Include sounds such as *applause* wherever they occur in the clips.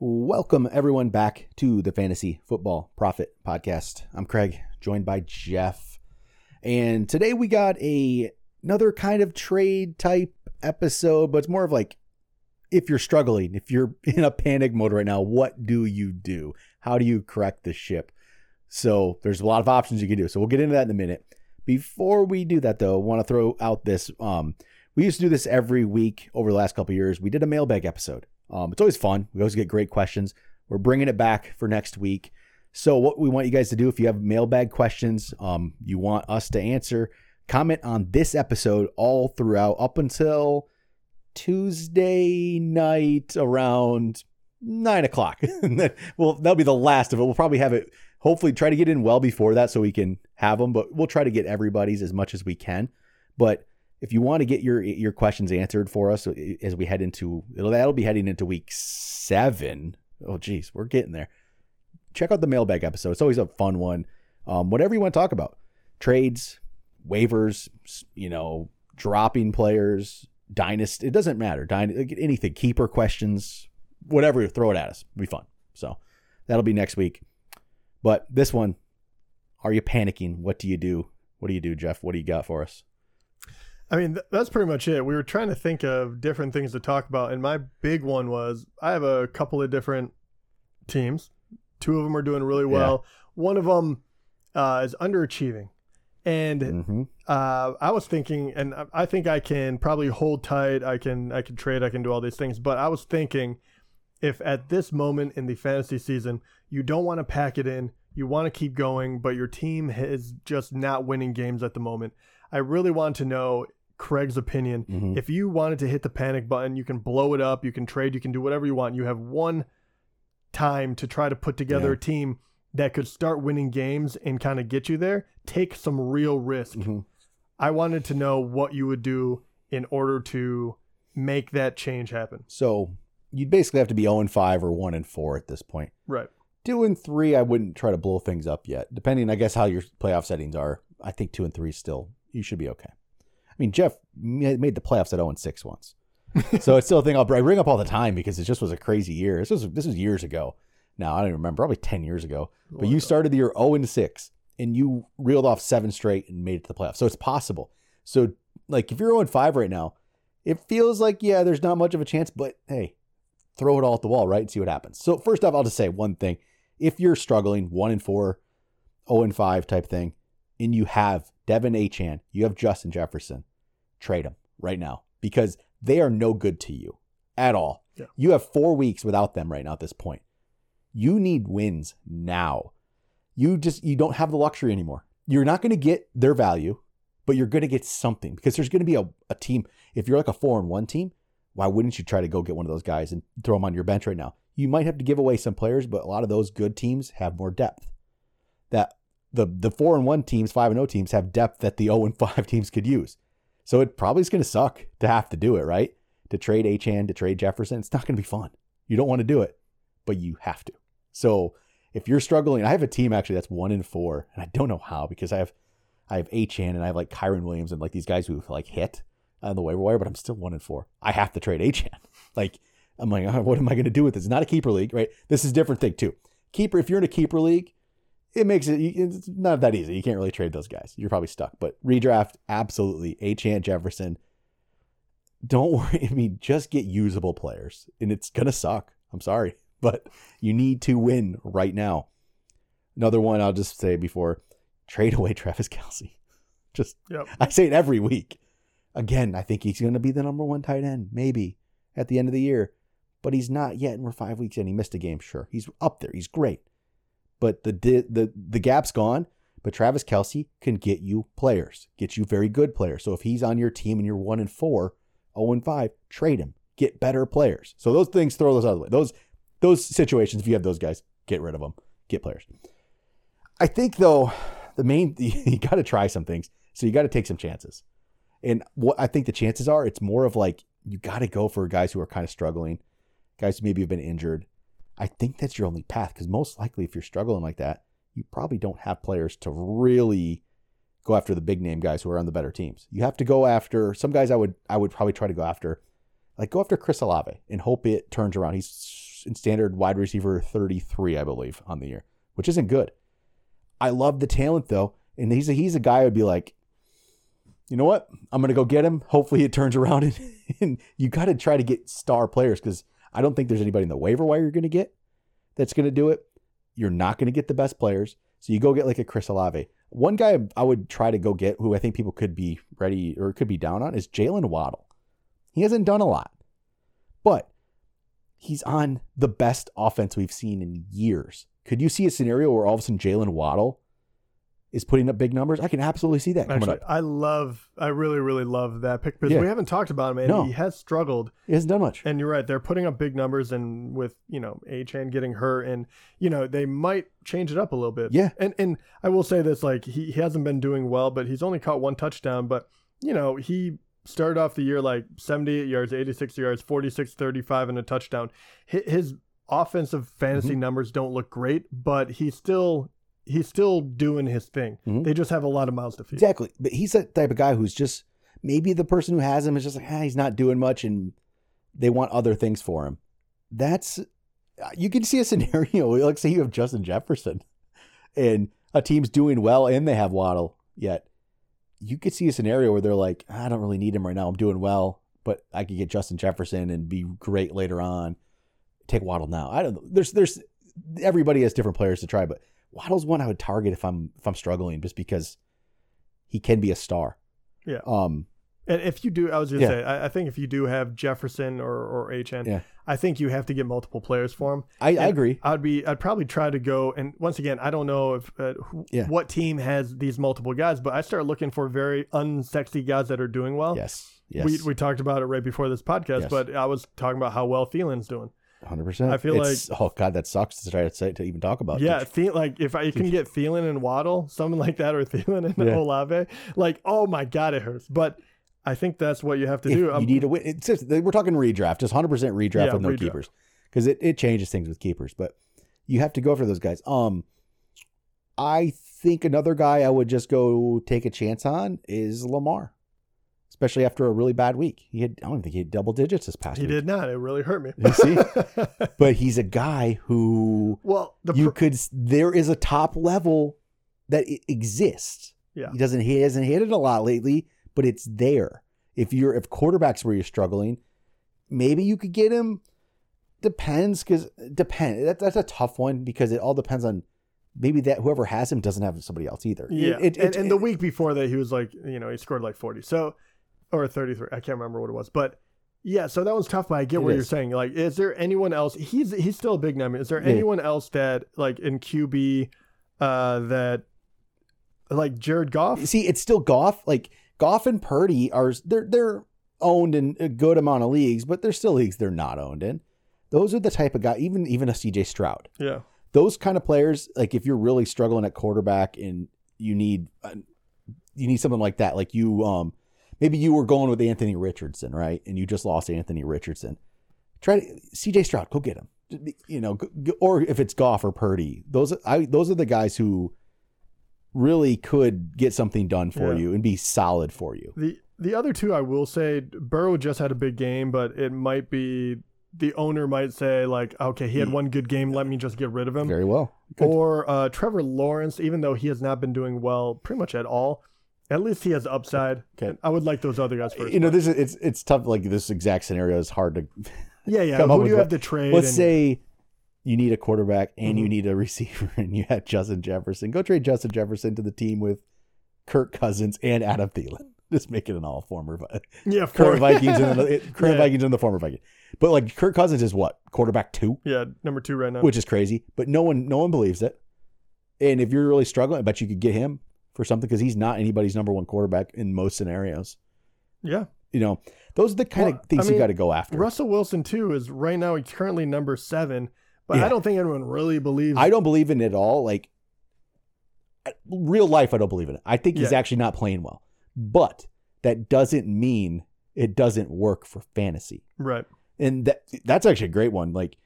Welcome, everyone, back to the Fantasy Football Prophet Podcast. I'm Craig, joined by Jeff. And today we got a another kind of trade type episode, but it's more of like if you're struggling, if you're *laughs* in a panic mode right now, what do you do? How do you correct the ship? So there's a lot of options you can do. So we'll get into that in a minute. Before we do that, though, I want to throw out this. Um, we used to do this every week over the last couple years. We did a mailbag episode. Um, it's always fun. We always get great questions. We're bringing it back for next week. So what we want you guys to do, if you have mailbag questions, um, you want us to answer, comment on this episode all throughout up until Tuesday night around nine o'clock. *laughs* well, that'll be the last of it. We'll probably have it. Hopefully, try to get in well before that so we can have them. But we'll try to get everybody's as much as we can. But if you want to get your your questions answered for us as we head into that'll be heading into week seven. Oh, geez, we're getting there. Check out the mailbag episode. It's always a fun one. Um, whatever you want to talk about, trades, waivers, you know, dropping players, dynasty. It doesn't matter. Dyn- anything, keeper questions, whatever. Throw it at us. It'll be fun. So that'll be next week. But this one, are you panicking? What do you do? What do you do, Jeff? What do you got for us? I mean, th- that's pretty much it. We were trying to think of different things to talk about, and my big one was I have a couple of different teams. Two of them are doing really well. Yeah. One of them uh, is underachieving, and mm-hmm. uh, I was thinking, and I think I can probably hold tight. I can, I can trade. I can do all these things. But I was thinking, if at this moment in the fantasy season you don't want to pack it in, you want to keep going, but your team is just not winning games at the moment. I really want to know Craig's opinion. Mm-hmm. If you wanted to hit the panic button, you can blow it up, you can trade, you can do whatever you want. You have one time to try to put together yeah. a team that could start winning games and kind of get you there. Take some real risk. Mm-hmm. I wanted to know what you would do in order to make that change happen. So you'd basically have to be 0 and 5 or 1 and 4 at this point. Right. 2 and 3, I wouldn't try to blow things up yet. Depending, I guess, how your playoff settings are. I think 2 and 3 is still, you should be okay. I mean, Jeff made the playoffs at 0 and 6 once. so it's still a thing I'll, I bring up all the time because it just was a crazy year. This was this was years ago. Now I don't even remember, probably 10 years ago. But you started the year 0 and 6 and you reeled off seven straight and made it to the playoffs. So it's possible. So like if you're 0 and 5 right now, it feels like yeah, there's not much of a chance, but hey, throw it all at the wall, right? And see what happens. So first off, I'll just say one thing. If you're struggling, 1 and 4, 0 and 5 type thing, and you have De'Von Achane, you have Justin Jefferson, trade them right now because they are no good to you at all. Yeah. You have four weeks without them right now at this point. You need wins now. You just you don't have the luxury anymore. You're not going to get their value, but you're going to get something because there's going to be a, a team. If you're like a four and one team, why wouldn't you try to go get one of those guys and throw them on your bench right now? You might have to give away some players, but a lot of those good teams have more depth. That the the four and one teams, five and zero teams have depth that the zero *laughs* oh and five teams could use. So it probably is going to suck to have to do it, right? To trade Achane, to trade Jefferson, it's not going to be fun. You don't want to do it, but you have to. So if you're struggling, I have a team actually that's one in four, and I don't know how because I have I have Achane and I have like Kyren Williams and like these guys who like hit on the waiver wire, but I'm still one in four. I have to trade Achane. *laughs* Like I'm like, oh, what am I going to do with this? It's not a keeper league, right? This is a different thing too. Keeper, if you're in a keeper league, it makes it it's not that easy. You can't really trade those guys. You're probably stuck. But redraft, absolutely. A Achane Jefferson. Don't *laughs* worry. I mean, just get usable players, and it's gonna suck. I'm sorry, *laughs* but you need to win right now. Another one I'll just say before trade away *laughs* Travis Kelce. Just yep. I say it every week. Again, I think he's going to be the number one tight end, maybe at the end of the year, but he's not yet. And we're five weeks in. He missed a game, sure. He's up there. He's great but the the the gap's gone. But Travis Kelce can get you players, get you very good players. So if he's on your team and you're one and four, 0 and five, trade him, get better players. So those things, throw those out of the way. Those those situations, if you have those guys, get rid of them, get players. I think though, the main *laughs* you got to try some things. So you got to take some chances. And what I think the chances are, it's more of like you got to go for guys who are kind of struggling, guys who maybe have been injured, I think that's your only path because most likely, if you're struggling like that, you probably don't have players to really go after the big name guys who are on the better teams. You have to go after some guys. I would I would probably try to go after, like go after Chris Olave and hope it turns around. He's in standard wide receiver 33, I believe, on the year, which isn't good. I love the talent though, and he's a, he's a guy I would be like, you know what? I'm gonna go get him. Hopefully it turns *laughs* around, and, and you got to try to get star players because I don't think there's anybody in the waiver wire you're gonna get that's gonna do it. You're not gonna get the best players, so you go get like a Chris Olave. One guy I would try to go get, who I think people could be ready or could be down on, is Jaylen Waddle. He hasn't done a lot, but he's on the best offense we've seen in years. Could you see a scenario where all of a sudden Jaylen Waddle is putting up big numbers? I can absolutely see that coming Actually, up. I love, I really, really love that pick because Yeah. we haven't talked about him, and No. he has struggled. He hasn't done much. And you're right; they're putting up big numbers, and with you know Achane getting hurt, and you know they might change it up a little bit. Yeah. And and I will say this: like he, he hasn't been doing well, but he's only caught one touchdown. But you know he started off the year like 78 yards, 86 yards, 46, 35, and a touchdown. His, his offensive fantasy Mm-hmm. numbers don't look great, but he's still he's still doing his thing. Mhm. They just have a lot of mouths to feed. Exactly. But he's that type of guy who's just maybe the person who has him is just like, ah, he's not doing much and they want other things for him. That's you can see a *laughs* scenario like say you have Justin Jefferson and a team's doing well and they have Waddle yet. You could see a scenario where they're like, I don't really need him right now. I'm doing well, but I could get Justin Jefferson and be great later on. Take Waddle now. I don't know. There's there's everybody has different players to try, but Waddle's one I would target if I'm if I'm struggling just because he can be a star. Yeah. Um. And if you do, I was gonna Yeah. say, I, I think if you do have Jefferson or or Achane, Yeah. I think you have to get multiple players for him. I, I agree. I'd be, I'd probably try to go. And once again, I don't know if uh, who, Yeah. what team has these multiple guys, but I start looking for very unsexy guys that are doing well. Yes. Yes. We we talked about it right before this podcast, Yes. but I was talking about how well Thielen's doing. Hundred percent. I feel like oh god, that sucks to try to say to even talk about. Yeah, feel, like if I can get Thielen and Waddle, something like that, or Thielen and Yeah. Olave, like oh my god, it hurts. But I think that's what you have to If do. you Um, need to win. It's just, we're talking redraft, just hundred percent redraft Yeah, with no redraft. keepers, because it, it changes things with keepers. But you have to go for those guys. Um, I think another guy I would just go take a chance on is Lamar, especially after a really bad week. He had I don't think he had double digits this past week. he week. did not. It really hurt me. You see? *laughs* but he's a guy who well, the you pr- could there is a top level that exists. Yeah. He doesn't he hasn't hit it a lot lately, but it's there. If you're if quarterbacks where you're struggling, maybe you could get him. Depends because depend that, that's a tough one because it all depends on maybe that whoever has him doesn't have somebody else either. yeah, It- it- and, it- and the week before that, he was like, you know, he scored like forty, so or thirty three. I can't remember what it was, but yeah, so that was tough. But I get It what you're saying. Like, is there anyone else? He's he's still a big name. Is there Yeah. anyone else that like in QB uh that like Jared Goff? see, it's still Goff. Like Goff and Purdy are they're they're owned in a good amount of leagues, but there's still leagues they're not owned in. Those are the type of guy, even even a CJ Stroud. Yeah, Those kind of players, like if you're really struggling at quarterback and you need uh, you need something like that, like you um maybe you were going with Anthony Richardson, right? And you just lost Anthony Richardson. Try to CJ Stroud, go get him. You know, or if it's Goff or Purdy, those I those are the guys who really could get something done for Yeah. you and be solid for you. the the other two I will say, Burrow just had a big game, but it might be the owner might say like, okay, he had one good game, let me just get rid of him. Very well. Good. or uh, Trevor Lawrence, even though he has not been doing well pretty much at all, at least he has upside. Okay. I would like those other guys first. You know, this is it's it's tough. Like this exact scenario is hard to *laughs* yeah, yeah. come up Who do with you what- have to trade? Let's and- say you need a quarterback and you Mhm. need a receiver, *laughs* and you had Justin Jefferson. Go trade Justin Jefferson to the team with Kirk Cousins and Adam Thielen. *laughs* Just make it an all former Vi- yeah, current Vikings and the current Yeah. Vikings and the former Viking. But like Kirk Cousins is what quarterback two, yeah, number two right now. which is crazy. But no one no one believes it. And if you're really struggling, I bet you could get him for something because he's not anybody's number one quarterback in most scenarios. yeah, You know, those are the kind Well, of things I you got to go after. Russell Wilson too is right now he's currently number seven, but Yeah. I don't think anyone really believes. I don't believe in it at all. Like real life, I don't believe in it. I think he's Yeah. actually not playing well, but that doesn't mean it doesn't work for fantasy. right. And that that's actually a great one. Like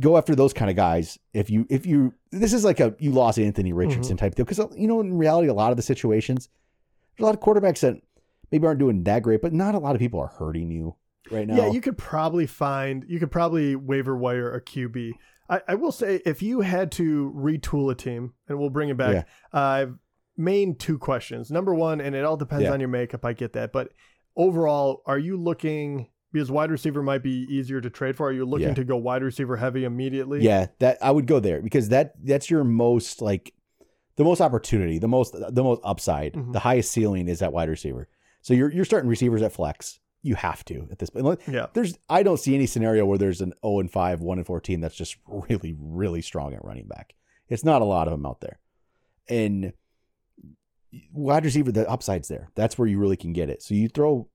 go after those kind of guys. If you if you this is like a you lost Anthony Richardson type deal because you know in reality a lot of the situations there's a lot of quarterbacks that maybe aren't doing that great, but not a lot of people are hurting you right now. Yeah, you could probably find you could probably waiver wire a QB. I, I will say if you had to retool a team, and we'll bring it back. Uh, main two questions. Number one, and it all depends Yeah. on your makeup. I get that, but overall, are you looking because wide receiver might be easier to trade for? Are you looking Yeah. to go wide receiver heavy immediately? Yeah, that I would go there because that that's your most like the most opportunity, the most the most upside, Mhm. the highest ceiling is at wide receiver. So you're you're starting receivers at flex. You have to at this point. Yeah. There's I don't see any scenario where there's an 0 and 5, 1 and 14 that's just really really strong at running back. It's not a lot of them out there. And wide receiver the upside's there. That's where you really can get it. So you throw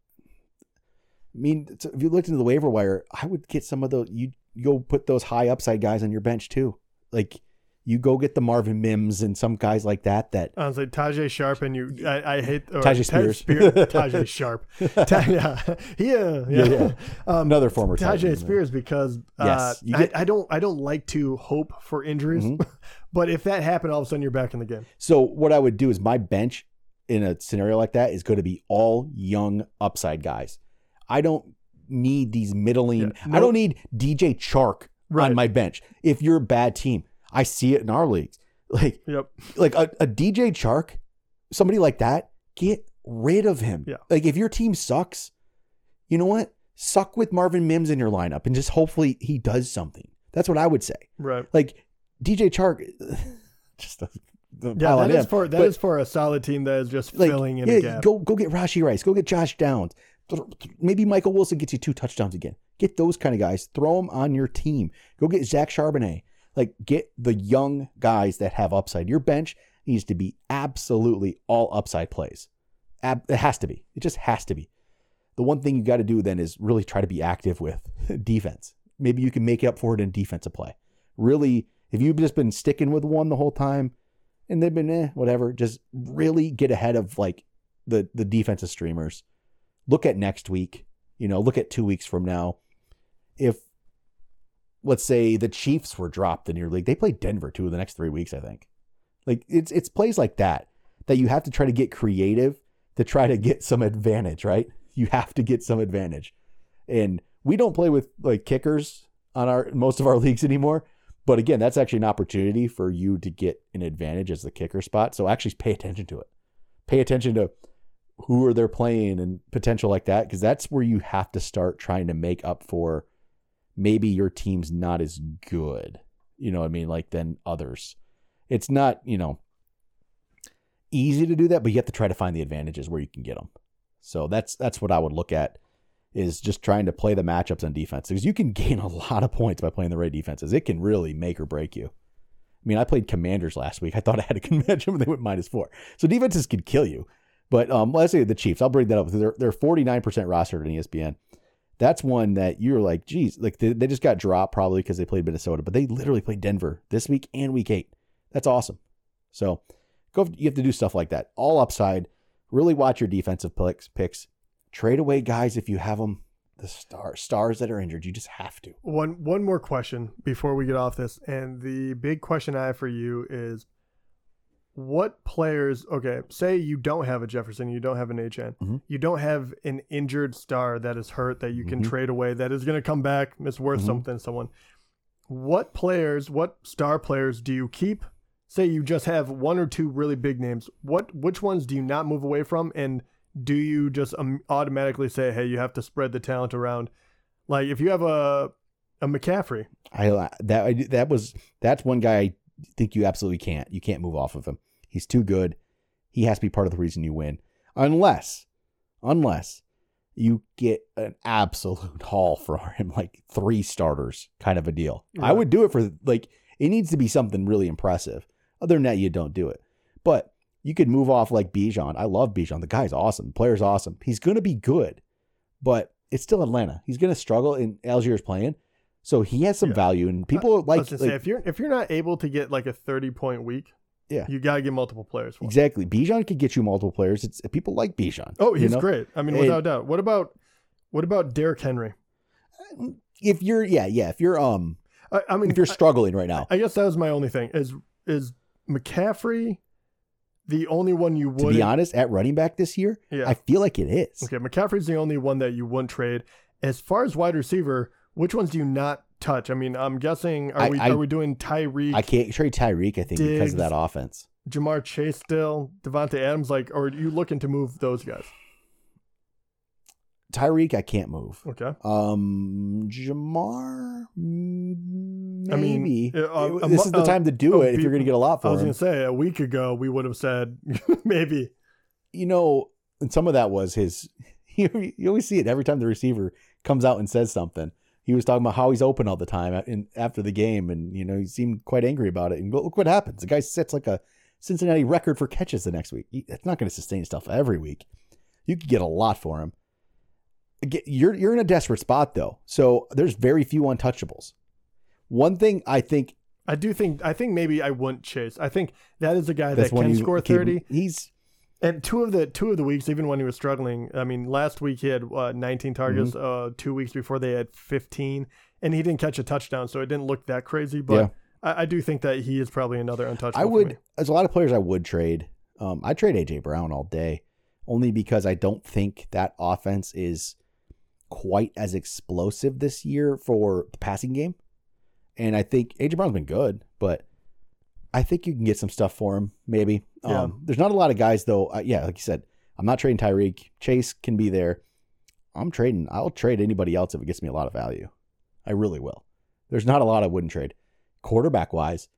I mean, if you looked into the waiver wire, I would get some of those. You, go put those high upside guys on your bench too. Like you go get the Marvin Mims and some guys like that. That Honestly, like, Tajay Sharp and you, I, I hate Tyjae Spears. Spear- Tajay *laughs* Sharp. Ta- *laughs* yeah, yeah, yeah. Yeah, yeah. *laughs* Um, another former Titan. Tyjae Spears because uh, Yes, you I, I don't I don't like to hope for injuries, Mhm. but if that happened, all of a sudden you're back in the game. So what I would do is my bench in a scenario like that is going to be all young upside guys. I don't need these middling. Yeah, I don't need DJ Chark Right. on my bench. If you're a bad team, I see it in our leagues. *laughs* Like Yep. like a, a DJ Chark, somebody like that, get rid of him. Yeah. Like if your team sucks, you know what? Suck with Marvin Mims in your lineup and just hopefully he does something. That's what I would say. Right. Like DJ Chark, *laughs* just a, Yeah, that is him. for that But, is for a solid team that is just like, filling in yeah, a gap. go go get Rashee Rice, go get Josh Downs. Maybe Michael Wilson gets you two touchdowns again. Get those kind of guys. Throw them on your team. Go get Zach Charbonnet. Like get the young guys that have upside. Your bench needs to be absolutely all upside plays. Ab- it has to be. It just has to be. The one thing you got to do then is really try to be active with *laughs* defense. Maybe you can make up for it in defensive play. Really, if you've just been sticking with one the whole time, and they've been eh, whatever, just really get ahead of like the the defensive streamers. Look at next week. You know, look at two weeks from now. If let's say the Chiefs were dropped in your league, they play Denver two of the next three weeks. I think. Like it's it's plays like that that you have to try to get creative to try to get some advantage. Right? You have to get some advantage, and we don't play with like kickers on our most of our *laughs* leagues anymore. But again, that's actually an opportunity for you to get an advantage as the kicker spot. So actually pay attention to it. Pay attention to who are they playing and potential like that because that's where you have to start trying to make up for maybe your team's not as good. You know what I mean? Like than others. It's not, you know, easy to do that, but you have to try to find the advantages where you can get them. So that's that's what I would look at is just trying to play the matchups on defense because you can *laughs* gain a lot of points by playing the right defenses. It can really make or break you. I mean, I played Commanders last week. I thought I had a *laughs* convention, but they went minus four. So defenses could kill you. But um, let's say the Chiefs. I'll bring that up. They're they're forty nine percent rostered in E ESPN. That's one that you're like, geez, like they, they just got dropped probably because they played Minnesota, but they literally played Denver this week and week eight. That's awesome. So go. You have to do stuff like that. All upside. Really watch your defensive picks. Picks. Trade away guys if you have them. The star stars that are injured. You just have to. One one more question before we get off this, and the big question I have for you is, what players? Okay, say you don't have a Jefferson, you don't have an Achane, Mhm. you don't have an injured star that is hurt that you can Mhm. trade away that is going to come back. It's worth Mhm. something. Someone. What players? What star players do you keep? Say you just have one or two really big names. What which ones do you not move away from, and do you just um, automatically say, hey, you have to spread the talent around? Like if you have a a McCaffrey, I that that was that's one guy I think you absolutely can't. You can't move off of him. He's too good. He has to be part of the reason you win, unless unless you get an absolute *laughs* haul for him, like three starters, kind of a deal. I would do it for like it needs to be something really impressive. Other than that, you don't do it. But you could move off like Bijan. I love Bijan. The guy's awesome. The player's awesome. He's gonna be good, but it's still Atlanta. He's gonna struggle, and Allgeier's playing. So he has some Yeah. value, and people I like, was like say if you're if you're not able to get like a thirty point week, Yeah. you gotta get multiple players. For exactly. Bijan could get you multiple players. It's people like Bijan. Oh, you he's know? great. I mean, And- without doubt. What about what about Derrick Henry? If you're, yeah, yeah. If you're, um, I, I mean, if you're I- struggling right now, I guess that was my only thing. Is is McCaffrey the only one you would to be honest, at running back this year, yeah. I feel like it is. okay, McCaffrey's the only one that you wouldn't trade. As far as wide receiver, which ones do you not touch? I mean, I'm guessing are I- we I- are we doing Tyreek, I can't trade Tyreek. I think because of that offense. Ja'Marr Chase still, Davante Adams, like, or are you looking to move those guys? Tyreek, I can't move. Okay. Um, Ja'Marr, mm, I mean, maybe. uh, uh, this is the mo- time to do uh, it if you're going to get a lot for. I was gonna say a week ago we would have said *laughs* maybe. you know, and some of that was his. *laughs* You, you always see it every time the receiver comes out and says something. He was talking about how he's open all the time in, after the game, and you know he seemed quite angry about it. And look what happens: the guy sets like a Cincinnati record for catches the next week. He- It's not going to sustain stuff every week. You could get a lot for him. You're you're in a desperate spot though, so there's very few untouchables. One thing I think I do think I think maybe I wouldn't chase. I think that is a guy that can score thirty. He's And two of the two of the weeks, even when he was struggling, I mean, last week he had uh, 19 targets. Mm-hmm. Uh, two weeks before they had 15, and he didn't catch a touchdown, so it didn't look that crazy. But Yeah. I, I do think that he is probably another untouchable. I would. There's a lot of players I would trade. Um, I trade AJ Brown all day, only because I don't think that offense is quite as explosive this year for the passing game. And I think AJ Brown's been good, but I think you can get some stuff for him. Maybe. Yeah. Um, there's not a lot of guys though. Uh, yeah, like you said, I'm not trading Tyreek. Chase can be there. I'm trading. I'll trade anybody else if it gets me a lot of value. I really will. There's not a lot I wouldn't trade. Quarterback wise,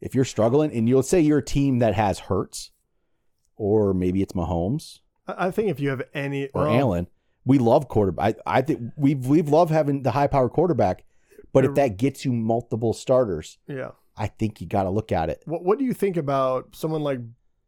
if you're struggling and you'll say you're a team that has Hurts, or maybe it's Mahomes I, think if you have any or Allen, we love quarterback. I, I think we've we've loved having the high power quarterback, but if that gets you multiple starters, yeah. I think you got to look at it. What What do you think about someone like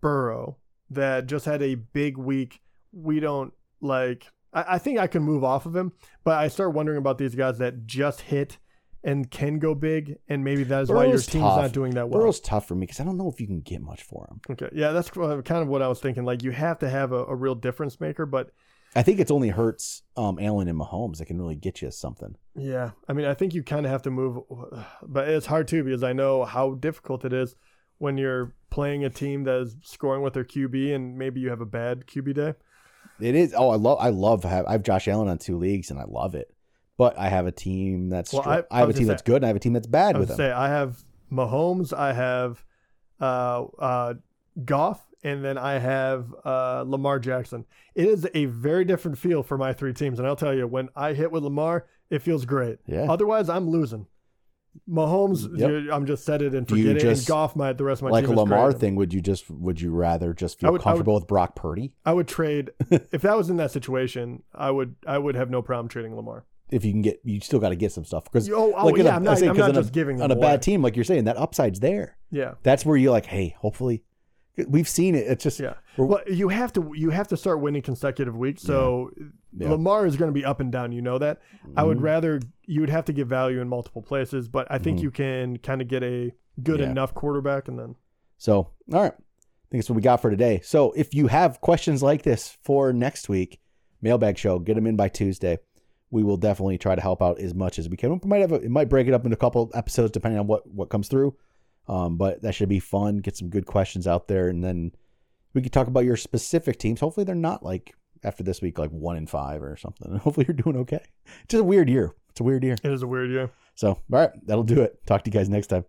Burrow that just had a big week? We don't like. I, I think I can move off of him, but I start wondering about these guys that just hit and can go big, and maybe that is why your team's tough. not doing that well. Burrow's tough for me because I don't know if you can get much for him. Okay, yeah, that's uh, kind of what I was thinking. Like you have to have a, a real difference maker, but I think it's only Hurts, um, Allen, and Mahomes that can really get you something. yeah, I mean, I think you kind of have to move, *sighs* but it's hard too because I know how difficult it is when you're playing a team that is scoring with their QB and maybe you have a bad QB day. It is. Oh, I love. I love. Have, I have Josh Allen on two leagues, and I love it. But I have a team that's. Well, I- I, I have a team gonna that's good, and I have a team that's bad I with them. say I have Mahomes, I have uh, uh, Goff, and then I have uh, Lamar Jackson. It is a very different feel for my three teams, and I'll tell you, when I hit with Lamar, it feels great. Yeah. Otherwise, I'm losing. Mahomes, Yep. I'm just set it and forget it. And just- Goff, my the rest of my like a Lamar thing, would you just would you rather just feel would- I would- comfortable with Brock Purdy I would trade *laughs* if that was in that situation. I would I would have no problem trading Lamar. if you can get you still got to get some stuff because oh, oh like yeah, a, I'm not, I'm not on a- just giving on a away. bad team like you're saying that upside's there. Yeah. That's where you're like, hey, hopefully, we've seen it. It's just Yeah. Well, you have to you have to start winning consecutive weeks. So Yeah. Lamar is going to be up and down. You know that. I would Mhm. rather you would have to get value in multiple places, but I think Mhm. you can kind of get a good Yeah. enough quarterback, and then So, all right. I think that's what we got for today. So, if you have questions like this for next week, mailbag show, get them in by Tuesday. We will definitely try to help out as much as we can. We might have a, it might break it up into a couple episodes depending on what what comes through. Um, but that should be fun. Get some good questions out there, and then we could talk about your specific teams. Hopefully, they're not like after this week like one in five or something. And *laughs* hopefully, you're doing okay. It's just a weird year. It's a weird year. it is a weird year. So, all right, that'll do it. Talk to you guys next time.